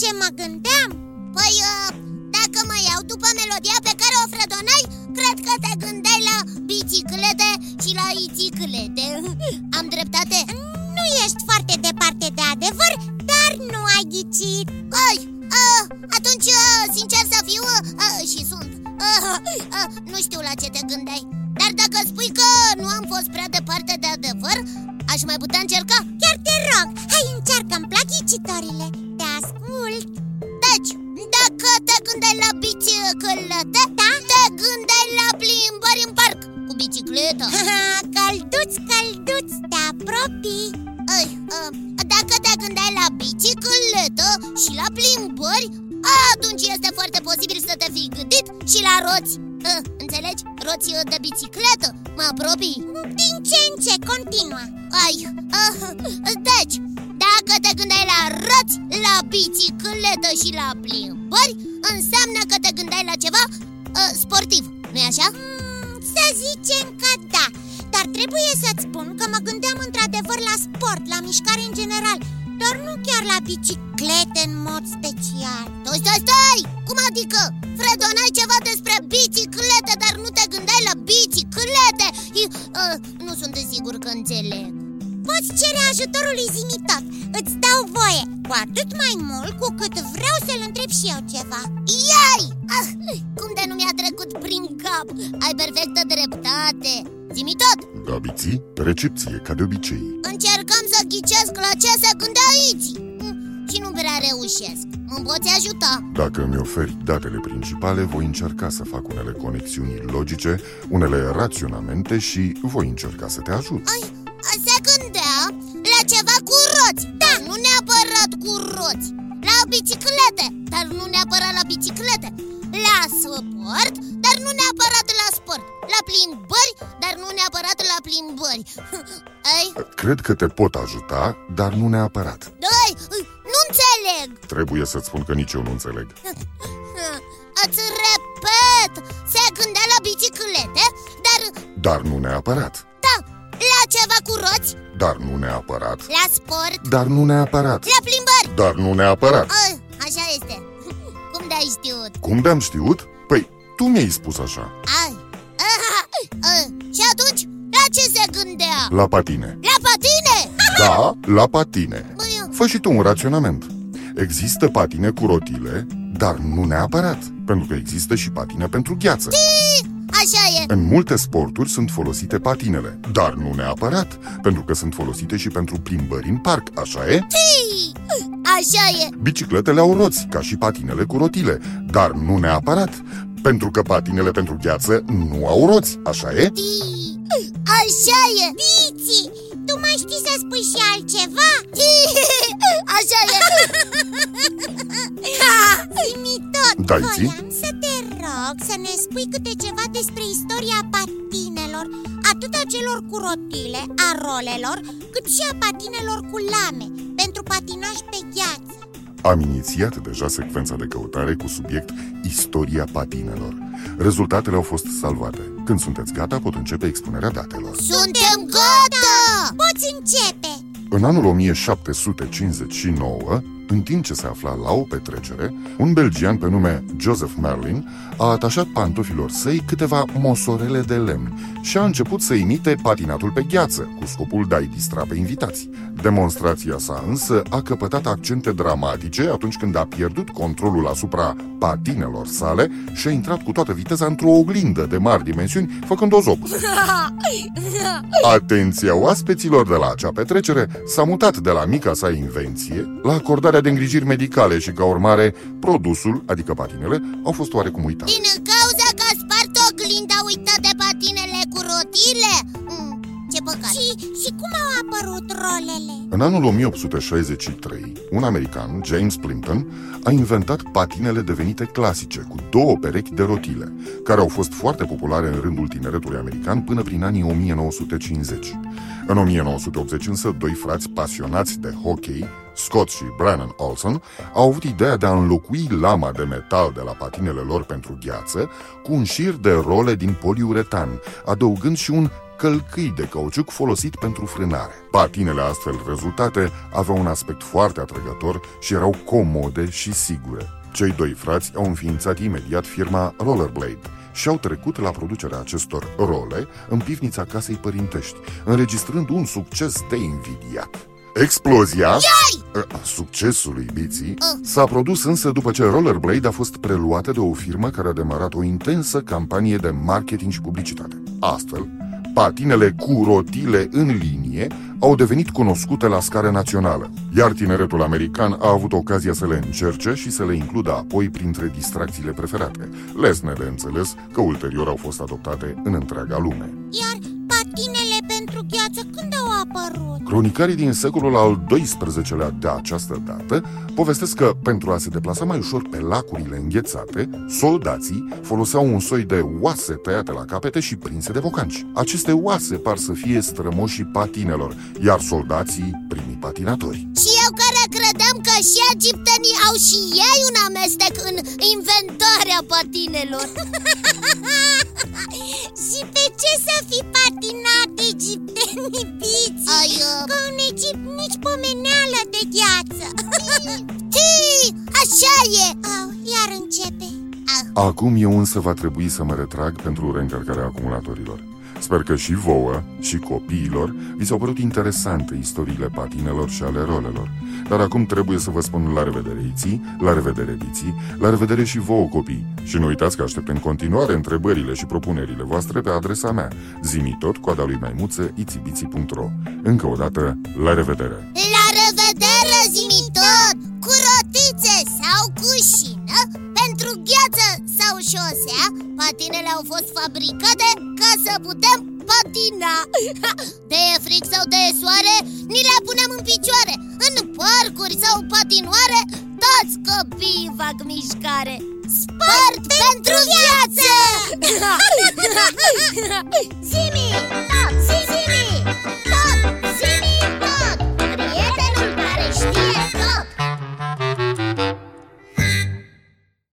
ce mă gândeam? Păi, uh, dacă mă iau după melodia pe care o fredonai Cred că te gândeai la biciclete și la iticlete Am dreptate? Nu ești foarte departe de adevăr, dar nu ai ghicit Ai, uh, atunci, uh, sincer să fiu, uh, și sunt uh, uh, Nu știu la ce te gândeai Dar dacă spui că nu am fost prea departe de adevăr Aș mai putea încerca? Chiar te rog, hai încearcă, îmi plac ghicitorile bicicletă. Călduț, călduț, te apropii. Ai, uh, Dacă te gândeai la bicicletă și la plimbări Atunci este foarte posibil să te fi gândit și la roți. Uh, Înțelegi? Roți uh, de bicicletă Mă apropii. Din ce în ce, continuă Ai, uh, deci, dacă te gândeai la roți, la bicicletă și la plimbări Înseamnă că te gândeai la ceva uh, sportiv, nu-i așa? mm, Să zicem că da. Dar trebuie să-ți spun că mă gândeam într-adevăr la sport, la mișcare în general Doar nu chiar la biciclete în mod special. Stai, stai, stai! Cum adică? Fredonai ceva despre biciclete, dar nu te gândeai la biciclete? I, uh, Nu sunt sigur că înțeleg. Poți cere ajutorul lui Zimi tot Îți dau voie. Cu atât mai mult cu cât vreau să-l întreb și eu ceva. Iai! Ah, cap? Ai perfectă dreptate. Zimi tot! Gabiții, recepție, ca de obicei. Încercăm să ghicesc la ce se gândea aici. Mm, Și nu prea reușesc. Mă poți ajuta? Dacă mi oferi datele principale, voi încerca să fac unele conexiuni logice, unele raționamente și voi încerca să te ajut. Ai, se gândea la ceva cu roți. Da, nu neapărat cu roți. La biciclete, dar nu neapărat la biciclete. La sport, La plimbări, dar nu neapărat la plimbări. Ai, Cred că te pot ajuta, dar nu neapărat. Dai, nu înțeleg. Trebuie să-ți spun că nici eu nu înțeleg. Îți repet, se gândea la biciclete, dar Dar nu neapărat. Da, la ceva cu roți? Dar nu neapărat. La sport, Dar nu neapărat. La plimbări? Dar nu neapărat. A, Așa este. Cum de-ai știut? Cum de-am știut? Păi, tu mi-ai spus așa. Ai. Gândea? La patine La patine? Da, la patine Băi, Fă și tu un raționament Există patine cu rotile, dar nu neapărat Pentru că există și patine pentru gheață așa e În multe sporturi sunt folosite patinele, dar nu neapărat Pentru că sunt folosite și pentru plimbări în parc, așa e? Tii. Așa e Bicicletele au roți, ca și patinele cu rotile, dar nu neapărat Pentru că patinele pentru gheață nu au roți, așa e? Tii. Așa e Bici, tu mai știi să spui și altceva? Tii. Așa e Zimi tot Da, Voiam zi? să te rog să ne spui câte ceva despre istoria patinelor Atât a celor cu rotile, a rolelor Cât și a patinelor cu lame Pentru patinaj pe gheață Am inițiat deja secvența de căutare cu subiect Istoria patinelor. Rezultatele au fost salvate. Când sunteți gata, pot începe expunerea datelor. Suntem gata! Poți începe! În anul 1759, în timp ce se afla la o petrecere, un belgian pe nume Joseph Merlin a atașat pantofilor săi câteva mosorele de lemn și a început să imite patinatul pe gheață, cu scopul de a-i distra pe invitați. Demonstrația sa însă a căpătat accente dramatice atunci când a pierdut controlul asupra patinelor sale și a intrat cu toată viteza într-o oglindă de mari dimensiuni, făcând o zop. Atenția oaspeților de la acea petrecere s-a mutat de la mica sa invenție la acordarea de îngrijiri medicale și, ca urmare, produsul, adică patinele, au fost oarecum uitate. Din cauza că a spart oglinda uitat de patinele cu rotile? Mm, ce păcat Și, și cum au apărut rolele? În anul 1863, un american, James Plimpton, a inventat patinele devenite clasice, cu două perechi de rotile, care au fost foarte populare în rândul tineretului american până prin anii 1950. În 1980 însă, doi frați pasionați de hockey, Scott și Brannon Olson, au avut ideea de a înlocui lama de metal de la patinele lor pentru gheață cu un șir de role din poliuretan, adăugând și un călcâi de cauciuc folosit pentru frânare. Patinele astfel rezultate aveau un aspect foarte atrăgător și erau comode și sigure. Cei doi frați au înființat imediat firma Rollerblade și au trecut la producerea acestor role în pivnița casei părintești, înregistrând un succes de invidiat. Explozia Iai! a succesului Biții s-a produs însă după ce Rollerblade a fost preluată de o firmă care a demarat o intensă campanie de marketing și publicitate. Astfel, patinele cu rotile în linie au devenit cunoscute la scară națională, iar tineretul american a avut ocazia să le încerce și să le includă apoi printre distracțiile preferate, lesne de înțeles că ulterior au fost adoptate în întreaga lume. Iar patinele pentru gheață când au apărut? Cronicarii din secolul al XII-lea de această dată povestesc că, pentru a se deplasa mai ușor pe lacurile înghețate, soldații foloseau un soi de oase tăiate la capete și prinse de bocanci. Aceste oase par să fie strămoșii patinelor, iar soldații primii patinatori. Și eu care credeam că și egiptenii au și ei un amestec în inventarea patinelor Și pe ce să fi patinat Acum eu însă va trebui să mă retrag pentru reîncărcarea acumulatorilor. Sper că și vouă și copiilor vi s-au părut interesante istoriile patinelor și ale rolelor. Dar acum trebuie să vă spun la revedere Iții, la revedere Biții, la revedere și vouă copii. Și nu uitați că aștept în continuare întrebările și propunerile voastre pe adresa mea, zimitot, coada lui maimuță, itibiții.ro. Încă o dată, la revedere! La șosea Patinele au fost fabricate ca să putem patina De e fric sau de e soare Ni le punem în picioare În parcuri sau patinoare Toți copiii fac mișcare Sport pentru viață! Zimi! Zimi!